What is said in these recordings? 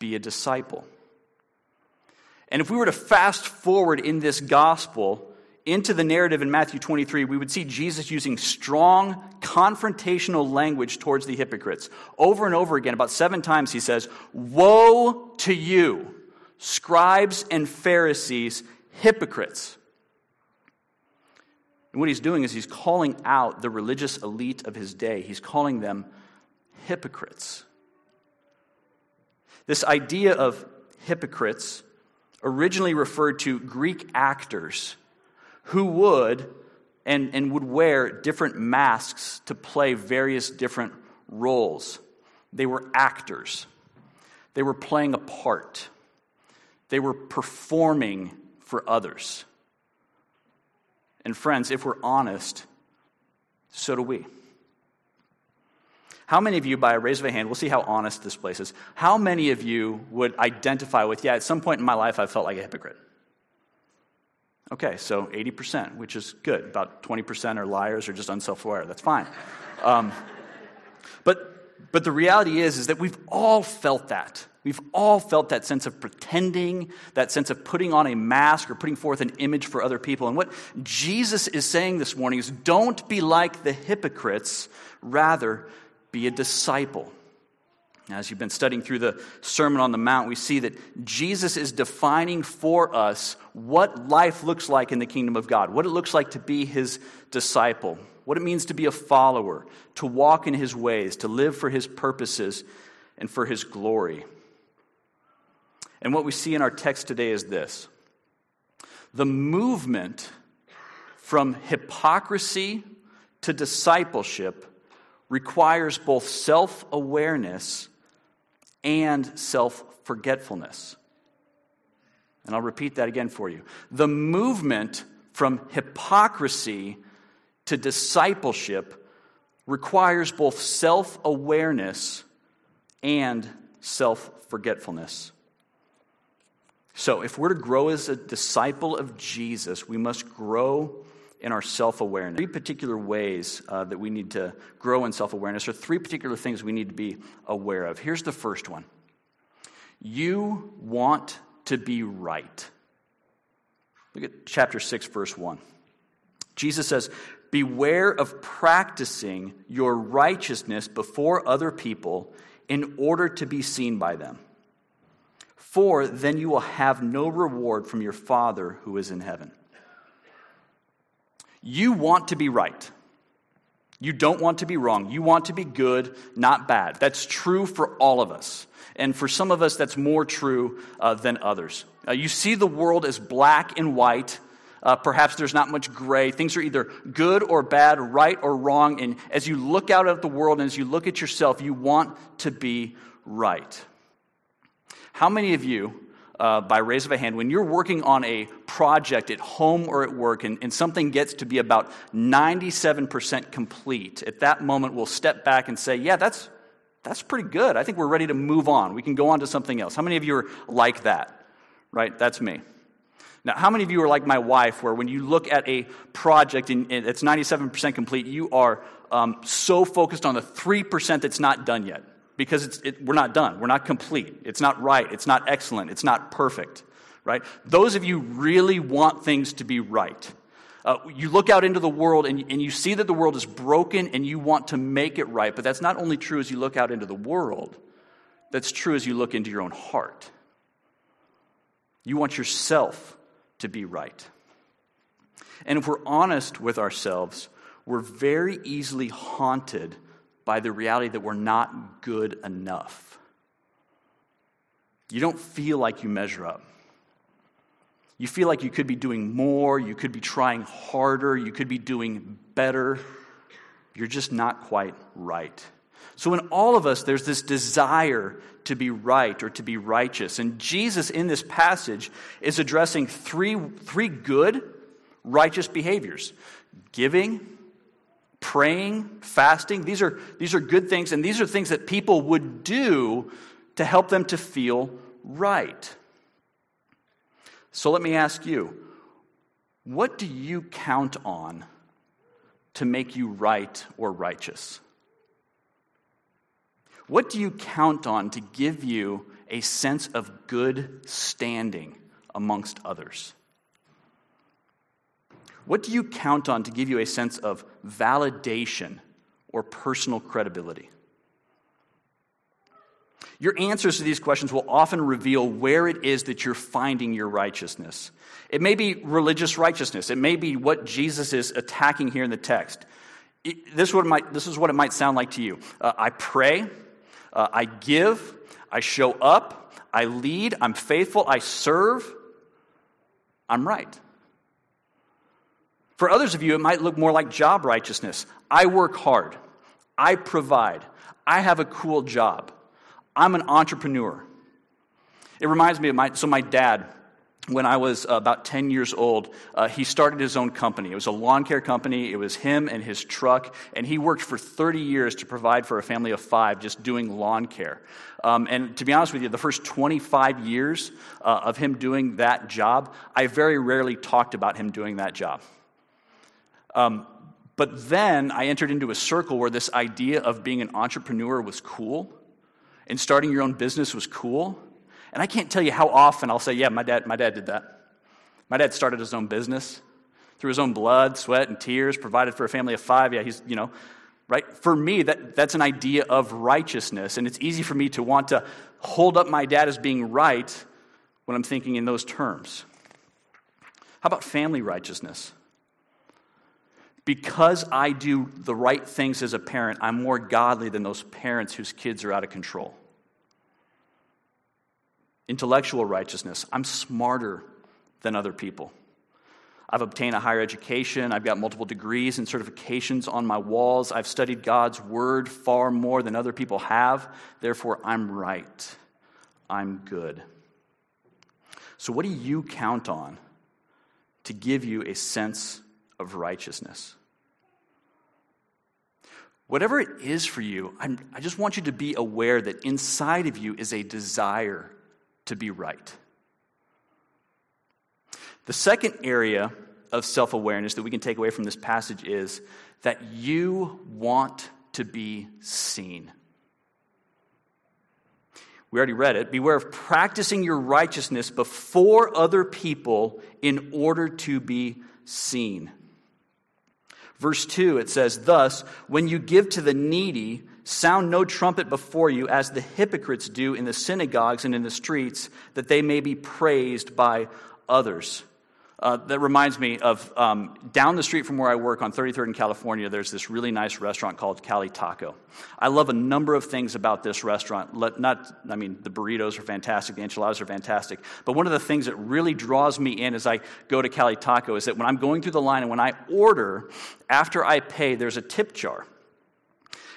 be a disciple. And if we were to fast forward in this gospel into the narrative in Matthew 23, we would see Jesus using strong, confrontational language towards the hypocrites. Over and over again, about seven times, he says, Woe to you, scribes and Pharisees, hypocrites! And what he's doing is he's calling out the religious elite of his day. He's calling them hypocrites. This idea of hypocrites originally referred to Greek actors who would and, and would wear different masks to play various different roles. They were actors, they were playing a part, they were performing for others. And friends, if we're honest, so do we. How many of you, by a raise of a hand, we'll see how honest this place is, how many of you would identify with, yeah, at some point in my life I felt like a hypocrite? Okay, so 80%, which is good. About 20% are liars or just unself aware. That's fine. Um, but, but the reality is, is that we've all felt that. We've all felt that sense of pretending, that sense of putting on a mask or putting forth an image for other people. And what Jesus is saying this morning is don't be like the hypocrites, rather, be a disciple. As you've been studying through the Sermon on the Mount, we see that Jesus is defining for us what life looks like in the kingdom of God, what it looks like to be his disciple, what it means to be a follower, to walk in his ways, to live for his purposes and for his glory. And what we see in our text today is this the movement from hypocrisy to discipleship requires both self awareness and self forgetfulness. And I'll repeat that again for you. The movement from hypocrisy to discipleship requires both self awareness and self forgetfulness. So, if we're to grow as a disciple of Jesus, we must grow in our self awareness. Three particular ways uh, that we need to grow in self awareness, or three particular things we need to be aware of. Here's the first one you want to be right. Look at chapter 6, verse 1. Jesus says, Beware of practicing your righteousness before other people in order to be seen by them for then you will have no reward from your Father who is in heaven. You want to be right. You don't want to be wrong. You want to be good, not bad. That's true for all of us. And for some of us, that's more true uh, than others. Uh, you see the world as black and white. Uh, perhaps there's not much gray. Things are either good or bad, right or wrong. And as you look out at the world and as you look at yourself, you want to be right. How many of you, uh, by raise of a hand, when you're working on a project at home or at work and, and something gets to be about 97% complete, at that moment we'll step back and say, Yeah, that's, that's pretty good. I think we're ready to move on. We can go on to something else. How many of you are like that? Right? That's me. Now, how many of you are like my wife, where when you look at a project and it's 97% complete, you are um, so focused on the 3% that's not done yet? Because it, we're not done. We're not complete. It's not right. It's not excellent. It's not perfect, right? Those of you really want things to be right. Uh, you look out into the world and, and you see that the world is broken and you want to make it right, but that's not only true as you look out into the world, that's true as you look into your own heart. You want yourself to be right. And if we're honest with ourselves, we're very easily haunted by the reality that we're not good enough. You don't feel like you measure up. You feel like you could be doing more, you could be trying harder, you could be doing better. You're just not quite right. So, in all of us, there's this desire to be right or to be righteous. And Jesus, in this passage, is addressing three, three good, righteous behaviors giving, praying, fasting. These are, these are good things, and these are things that people would do to help them to feel right. So let me ask you what do you count on to make you right or righteous? What do you count on to give you a sense of good standing amongst others? What do you count on to give you a sense of validation or personal credibility? Your answers to these questions will often reveal where it is that you're finding your righteousness. It may be religious righteousness, it may be what Jesus is attacking here in the text. This is what it might, this is what it might sound like to you. Uh, I pray, uh, I give, I show up, I lead, I'm faithful, I serve, I'm right. For others of you, it might look more like job righteousness. I work hard, I provide, I have a cool job, I'm an entrepreneur. It reminds me of my, so my dad, when I was about 10 years old, uh, he started his own company. It was a lawn care company. It was him and his truck, and he worked for 30 years to provide for a family of five just doing lawn care. Um, and to be honest with you, the first 25 years uh, of him doing that job, I very rarely talked about him doing that job. Um, but then I entered into a circle where this idea of being an entrepreneur was cool, and starting your own business was cool. And I can't tell you how often I'll say, Yeah, my dad, my dad did that. My dad started his own business through his own blood, sweat, and tears, provided for a family of five. Yeah, he's, you know, right? For me, that, that's an idea of righteousness. And it's easy for me to want to hold up my dad as being right when I'm thinking in those terms. How about family righteousness? Because I do the right things as a parent, I'm more godly than those parents whose kids are out of control intellectual righteousness. I'm smarter than other people. I've obtained a higher education. I've got multiple degrees and certifications on my walls. I've studied God's word far more than other people have. Therefore, I'm right. I'm good. So, what do you count on to give you a sense of righteousness? Whatever it is for you, I'm, i just want you to be aware that inside of you is a desire to be right. The second area of self awareness that we can take away from this passage is that you want to be seen. We already read it. Beware of practicing your righteousness before other people in order to be seen. Verse 2, it says, Thus, when you give to the needy, Sound no trumpet before you, as the hypocrites do in the synagogues and in the streets, that they may be praised by others. Uh, that reminds me of um, down the street from where I work on 33rd in California, there's this really nice restaurant called Cali Taco. I love a number of things about this restaurant. Let, not, I mean, the burritos are fantastic, the enchiladas are fantastic. But one of the things that really draws me in as I go to Cali Taco is that when I'm going through the line and when I order, after I pay, there's a tip jar.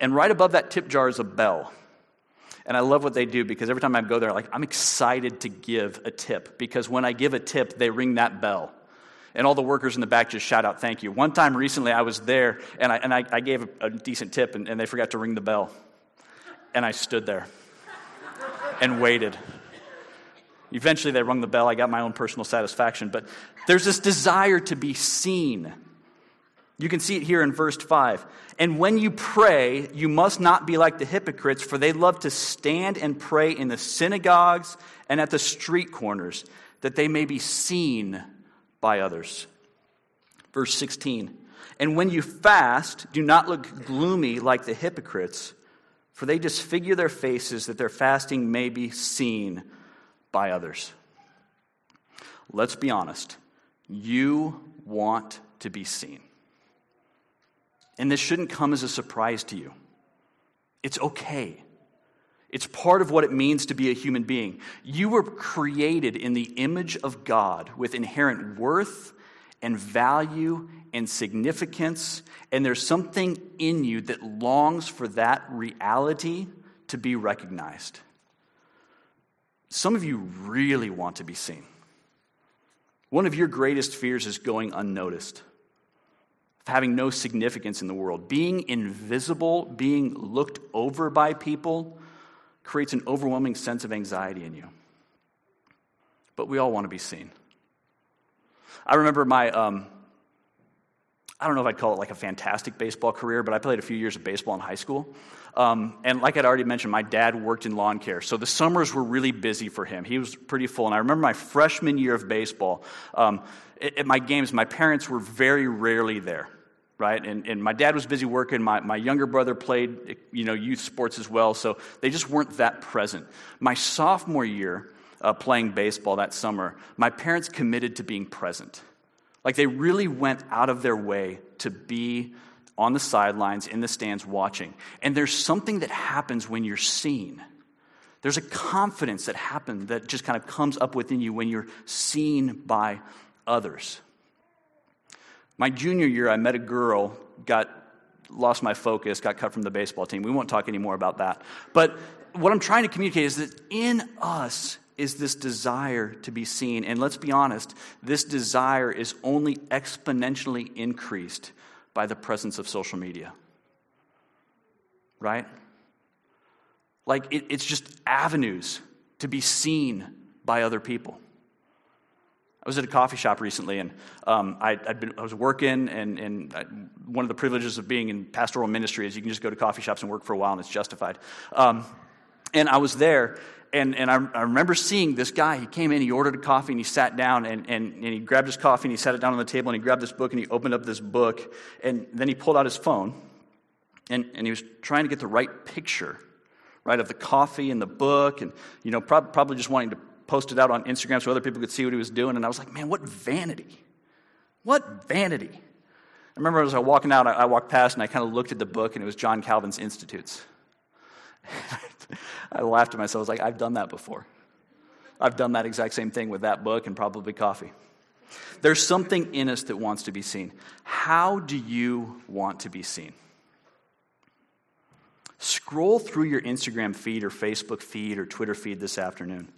And right above that tip jar is a bell. And I love what they do because every time I go there, like I'm excited to give a tip because when I give a tip, they ring that bell. And all the workers in the back just shout out, thank you. One time recently, I was there and I, and I, I gave a, a, decent tip and, and they forgot to ring the bell. And I stood there and waited. Eventually, they rung the bell. I got my own personal satisfaction. But there's this desire to be seen. You can see it here in verse 5. And when you pray, you must not be like the hypocrites, for they love to stand and pray in the synagogues and at the street corners, that they may be seen by others. Verse 16. And when you fast, do not look gloomy like the hypocrites, for they disfigure their faces that their fasting may be seen by others. Let's be honest. You want to be seen. And this shouldn't come as a surprise to you. It's okay. It's part of what it means to be a human being. You were created in the image of God with inherent worth and value and significance, and there's something in you that longs for that reality to be recognized. Some of you really want to be seen. One of your greatest fears is going unnoticed of having no significance in the world. Being invisible, being looked over by people, creates an overwhelming sense of anxiety in you. But we all want to be seen. I remember my, um, I don't know if I'd call it like a fantastic baseball career, but I played a few years of baseball in high school. Um, and like I'd already mentioned, my dad worked in lawn care. So the summers were really busy for him. He was pretty full. And I remember my freshman year of baseball, um, at, at my games, my parents were very rarely there right? And, and my dad was busy working. My, my younger brother played, you know, youth sports as well, so they just weren't that present. My sophomore year uh, playing baseball that summer, my parents committed to being present. Like they really went out of their way to be on the sidelines, in the stands, watching. And there's something that happens when you're seen. There's a confidence that happens that just kind of comes up within you when you're seen by others. My junior year, I met a girl, got lost my focus, got cut from the baseball team. We won't talk anymore about that. But what I'm trying to communicate is that in us is this desire to be seen. And let's be honest, this desire is only exponentially increased by the presence of social media. Right? Like, it, it's just avenues to be seen by other people. I was at a coffee shop recently, and um, I, been, I, was working, and, and I, one of the privileges of being in pastoral ministry is you can just go to coffee shops and work for a while, and it's justified. Um, and I was there, and, and I, I, remember seeing this guy. He came in, he ordered a coffee, and he sat down, and, and, and he grabbed his coffee, and he sat it down on the table, and he grabbed this book, and he opened up this book, and then he pulled out his phone, and, and he was trying to get the right picture, right, of the coffee and the book, and, you know, prob- probably just wanting to post it out on Instagram so other people could see what he was doing. And I was like, man, what vanity. What vanity. I remember as I was walking out, I, walked past and I kind of looked at the book, and it was John Calvin's Institutes. I laughed to myself. I was like, I've done that before. I've done that exact same thing with that book and probably coffee. There's something in us that wants to be seen. How do you want to be seen? Scroll through your Instagram feed or Facebook feed or Twitter feed this afternoon.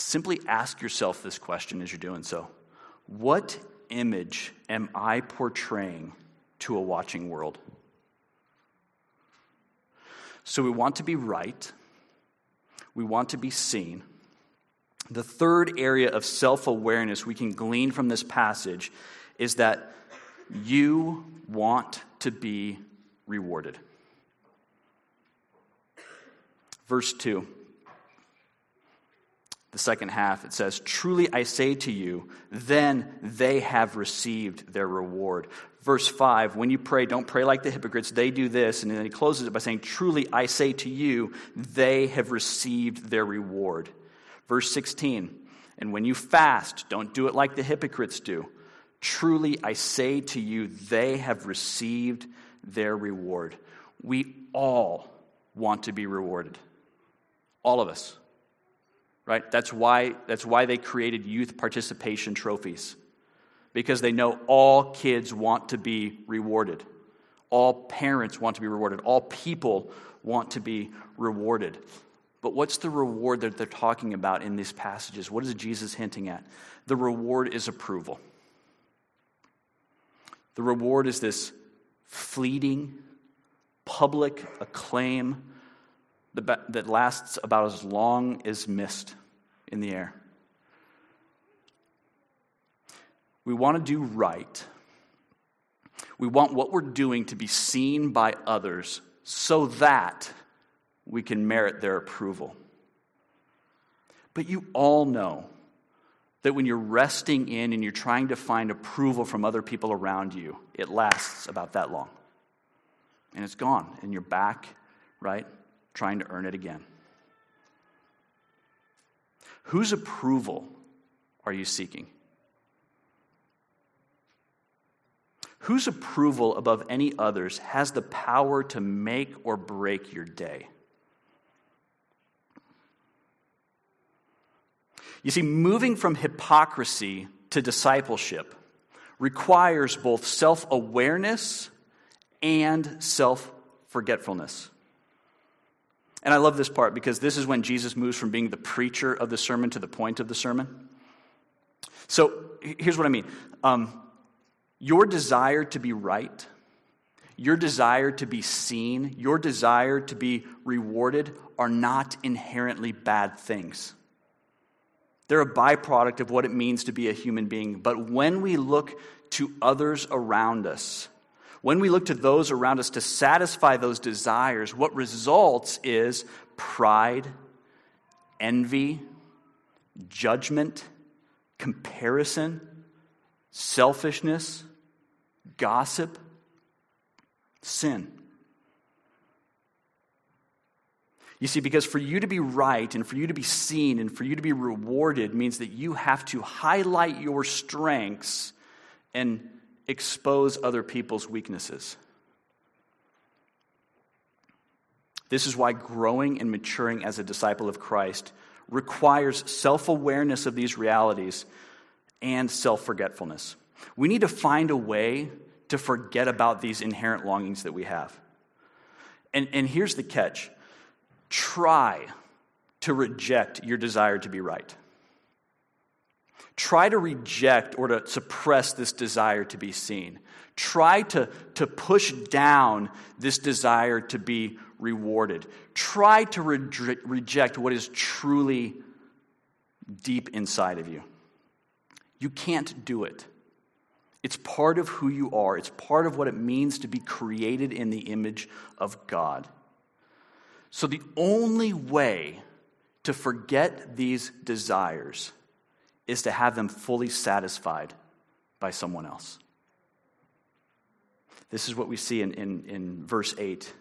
Simply ask yourself this question as you're doing so What image am I portraying to a watching world? So we want to be right, we want to be seen. The third area of self awareness we can glean from this passage is that you want to be rewarded. Verse 2 the second half, it says, Truly I say to you, then they have received their reward. Verse 5, when you pray, don't pray like the hypocrites. They do this. And then he closes it by saying, Truly I say to you, they have received their reward. Verse 16, and when you fast, don't do it like the hypocrites do. Truly I say to you, they have received their reward. We all want to be rewarded. All of us right? That's why, that's why they created youth participation trophies, because they know all kids want to be rewarded. All parents want to be rewarded. All people want to be rewarded. But what's the reward that they're talking about in these passages? What is Jesus hinting at? The reward is approval. The reward is this fleeting, public acclaim that lasts about as long as mist in the air. We want to do right. We want what we're doing to be seen by others so that we can merit their approval. But you all know that when you're resting in and you're trying to find approval from other people around you, it lasts about that long. And it's gone, and you're back, right, trying to earn it again. Whose approval are you seeking? Whose approval above any others has the power to make or break your day? You see, moving from hypocrisy to discipleship requires both self awareness and self forgetfulness. And I love this part because this is when Jesus moves from being the preacher of the sermon to the point of the sermon. So here's what I mean um, your desire to be right, your desire to be seen, your desire to be rewarded are not inherently bad things. They're a byproduct of what it means to be a human being. But when we look to others around us, when we look to those around us to satisfy those desires, what results is pride, envy, judgment, comparison, selfishness, gossip, sin. You see, because for you to be right and for you to be seen and for you to be rewarded means that you have to highlight your strengths and expose other people's weaknesses. This is why growing and maturing as a disciple of Christ requires self awareness of these realities and self forgetfulness. We need to find a way to forget about these inherent longings that we have. And, and here's the catch try to reject your desire to be right. Try to reject or to suppress this desire to be seen. Try to, to push down this desire to be rewarded. Try to re- reject what is truly deep inside of you. You can't do it. It's part of who you are, it's part of what it means to be created in the image of God. So, the only way to forget these desires is to have them fully satisfied by someone else. This is what we see in, in, in verse 8.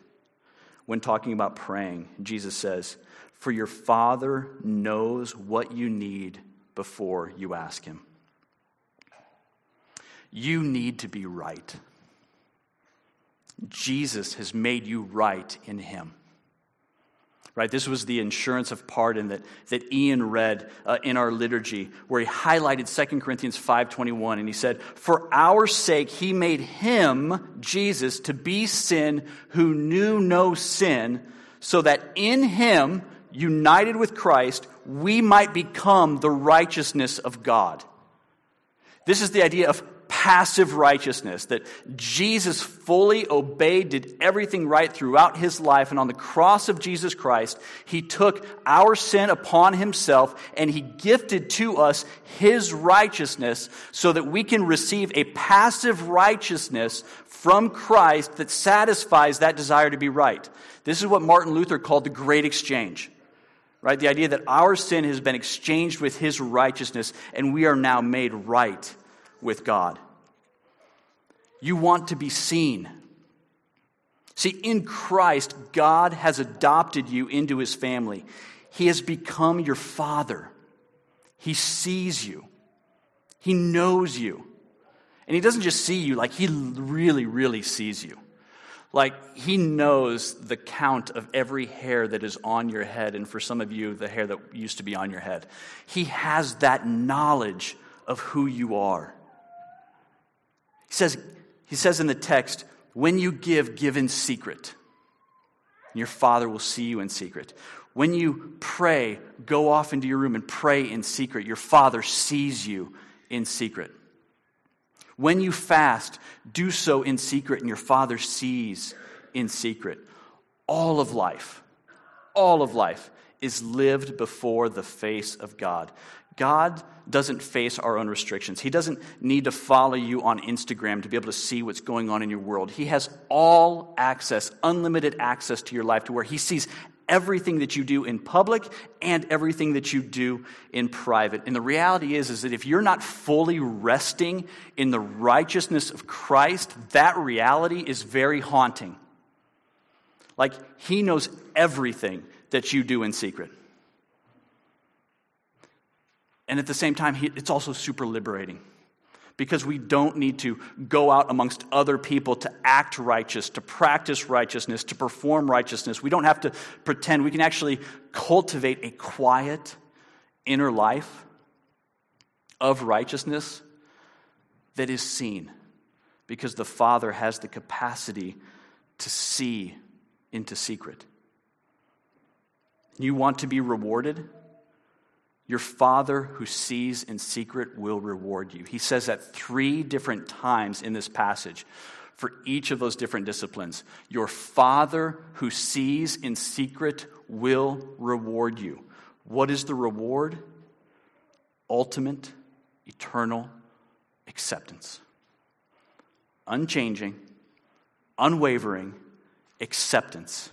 When talking about praying, Jesus says, For your Father knows what you need before you ask Him. You need to be right. Jesus has made you right in Him. Right? This was the assurance of pardon that, that Ian read uh, in our liturgy, where he highlighted 2 Corinthians 5.21, and he said, For our sake he made him, Jesus, to be sin who knew no sin, so that in him, united with Christ, we might become the righteousness of God. This is the idea of passive righteousness, that Jesus fully obeyed, did everything right throughout his life, and on the cross of Jesus Christ, he took our sin upon himself and he gifted to us his righteousness so that we can receive a passive righteousness from Christ that satisfies that desire to be right. This is what Martin Luther called the great exchange right? The idea that our sin has been exchanged with his righteousness and we are now made right with God. You want to be seen. See, in Christ, God has adopted you into his family. He has become your father. He sees you, he knows you. And he doesn't just see you, like, he really, really sees you. Like, he knows the count of every hair that is on your head, and for some of you, the hair that used to be on your head. He has that knowledge of who you are. He says, he says in the text, when you give, give in secret. And your Father will see you in secret. When you pray, go off into your room and pray in secret. Your Father sees you in secret. When you fast, do so in secret, and your Father sees in secret. All of life, all of life is lived before the face of God. God doesn't face our own restrictions. He doesn't need to follow you on Instagram to be able to see what's going on in your world. He has all access, unlimited access to your life to where He sees everything that you do in public and everything that you do in private. And the reality is is that if you're not fully resting in the righteousness of Christ, that reality is very haunting. Like he knows everything that you do in secret. And at the same time, it's also super liberating because we don't need to go out amongst other people to act righteous, to practice righteousness, to perform righteousness. We don't have to pretend. We can actually cultivate a quiet inner life of righteousness that is seen because the Father has the capacity to see into secret. You want to be rewarded? Your Father who sees in secret will reward you. He says that three different times in this passage for each of those different disciplines. Your Father who sees in secret will reward you. What is the reward? Ultimate, eternal acceptance. unchanging, unwavering acceptance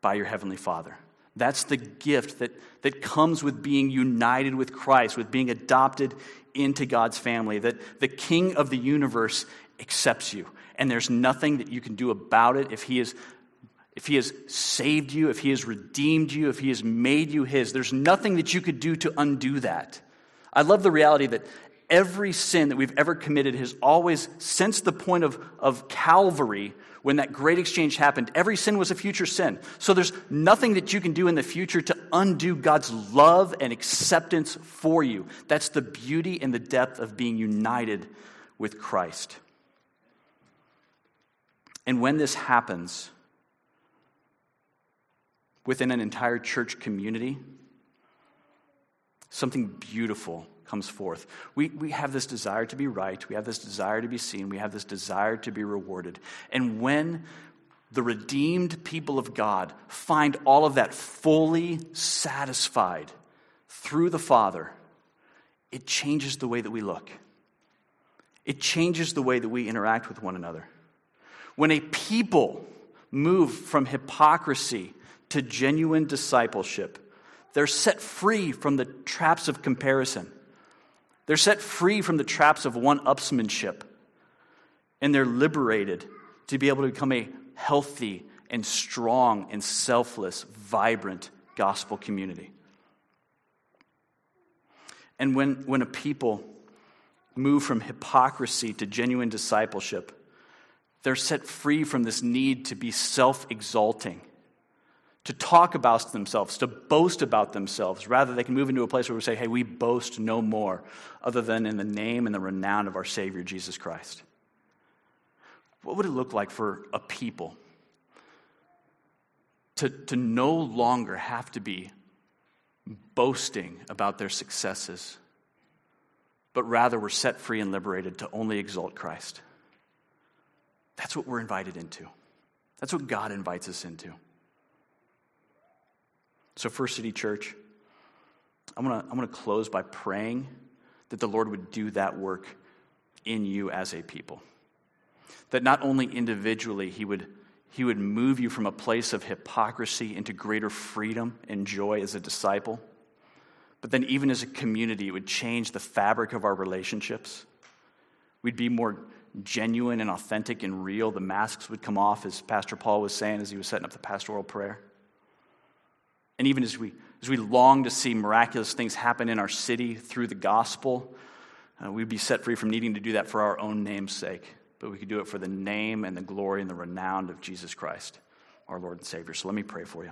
by your Heavenly Father. That's the gift that, that comes with being united with Christ, with being adopted into God's family, that the King of the universe accepts you. And there's nothing that you can do about it if He is if he has saved you, if he has redeemed you, if he has made you his, there's nothing that you could do to undo that. I love the reality that every sin that we've ever committed has always, since the point of, of Calvary, when that great exchange happened, every sin was a future sin. So there's nothing that you can do in the future to undo God's love and acceptance for you. That's the beauty and the depth of being united with Christ. And when this happens, within an entire church community, something beautiful comes forth. We, we have this desire to be right, we have this desire to be seen, we have this desire to be rewarded. And when the redeemed people of God find all of that fully satisfied through the Father, it changes the way that we look. It changes the way that we interact with one another. When a people move from hypocrisy to genuine discipleship. They're set free from the traps of comparison. They're set free from the traps of one upsmanship. And they're liberated to be able to become a healthy and strong and selfless, vibrant gospel community. And when, when a people move from hypocrisy to genuine discipleship, they're set free from this need to be self exalting to talk about themselves, to boast about themselves. Rather, they can move into a place where we say, hey, we boast no more other than in the name and the renown of our Savior, Jesus Christ. What would it look like for a people to, to no longer have to be boasting about their successes, but rather we're set free and liberated to only exalt Christ? That's what we're invited into. That's what God invites us into. So, First City Church, I'm going to I'm going to close by praying that the Lord would do that work in you as a people. That not only individually, He would, he would move you from a place of hypocrisy into greater freedom and joy as a disciple, but then even as a community, it would change the fabric of our relationships. We'd be more genuine and authentic and real. The masks would come off, as Pastor Paul was saying as he was setting up the pastoral prayer. And even as we, as we long to see miraculous things happen in our city through the gospel, uh, we'd be set free from needing to do that for our own name's sake. But we could do it for the name and the glory and the renown of Jesus Christ, our Lord and Savior. So let me pray for you.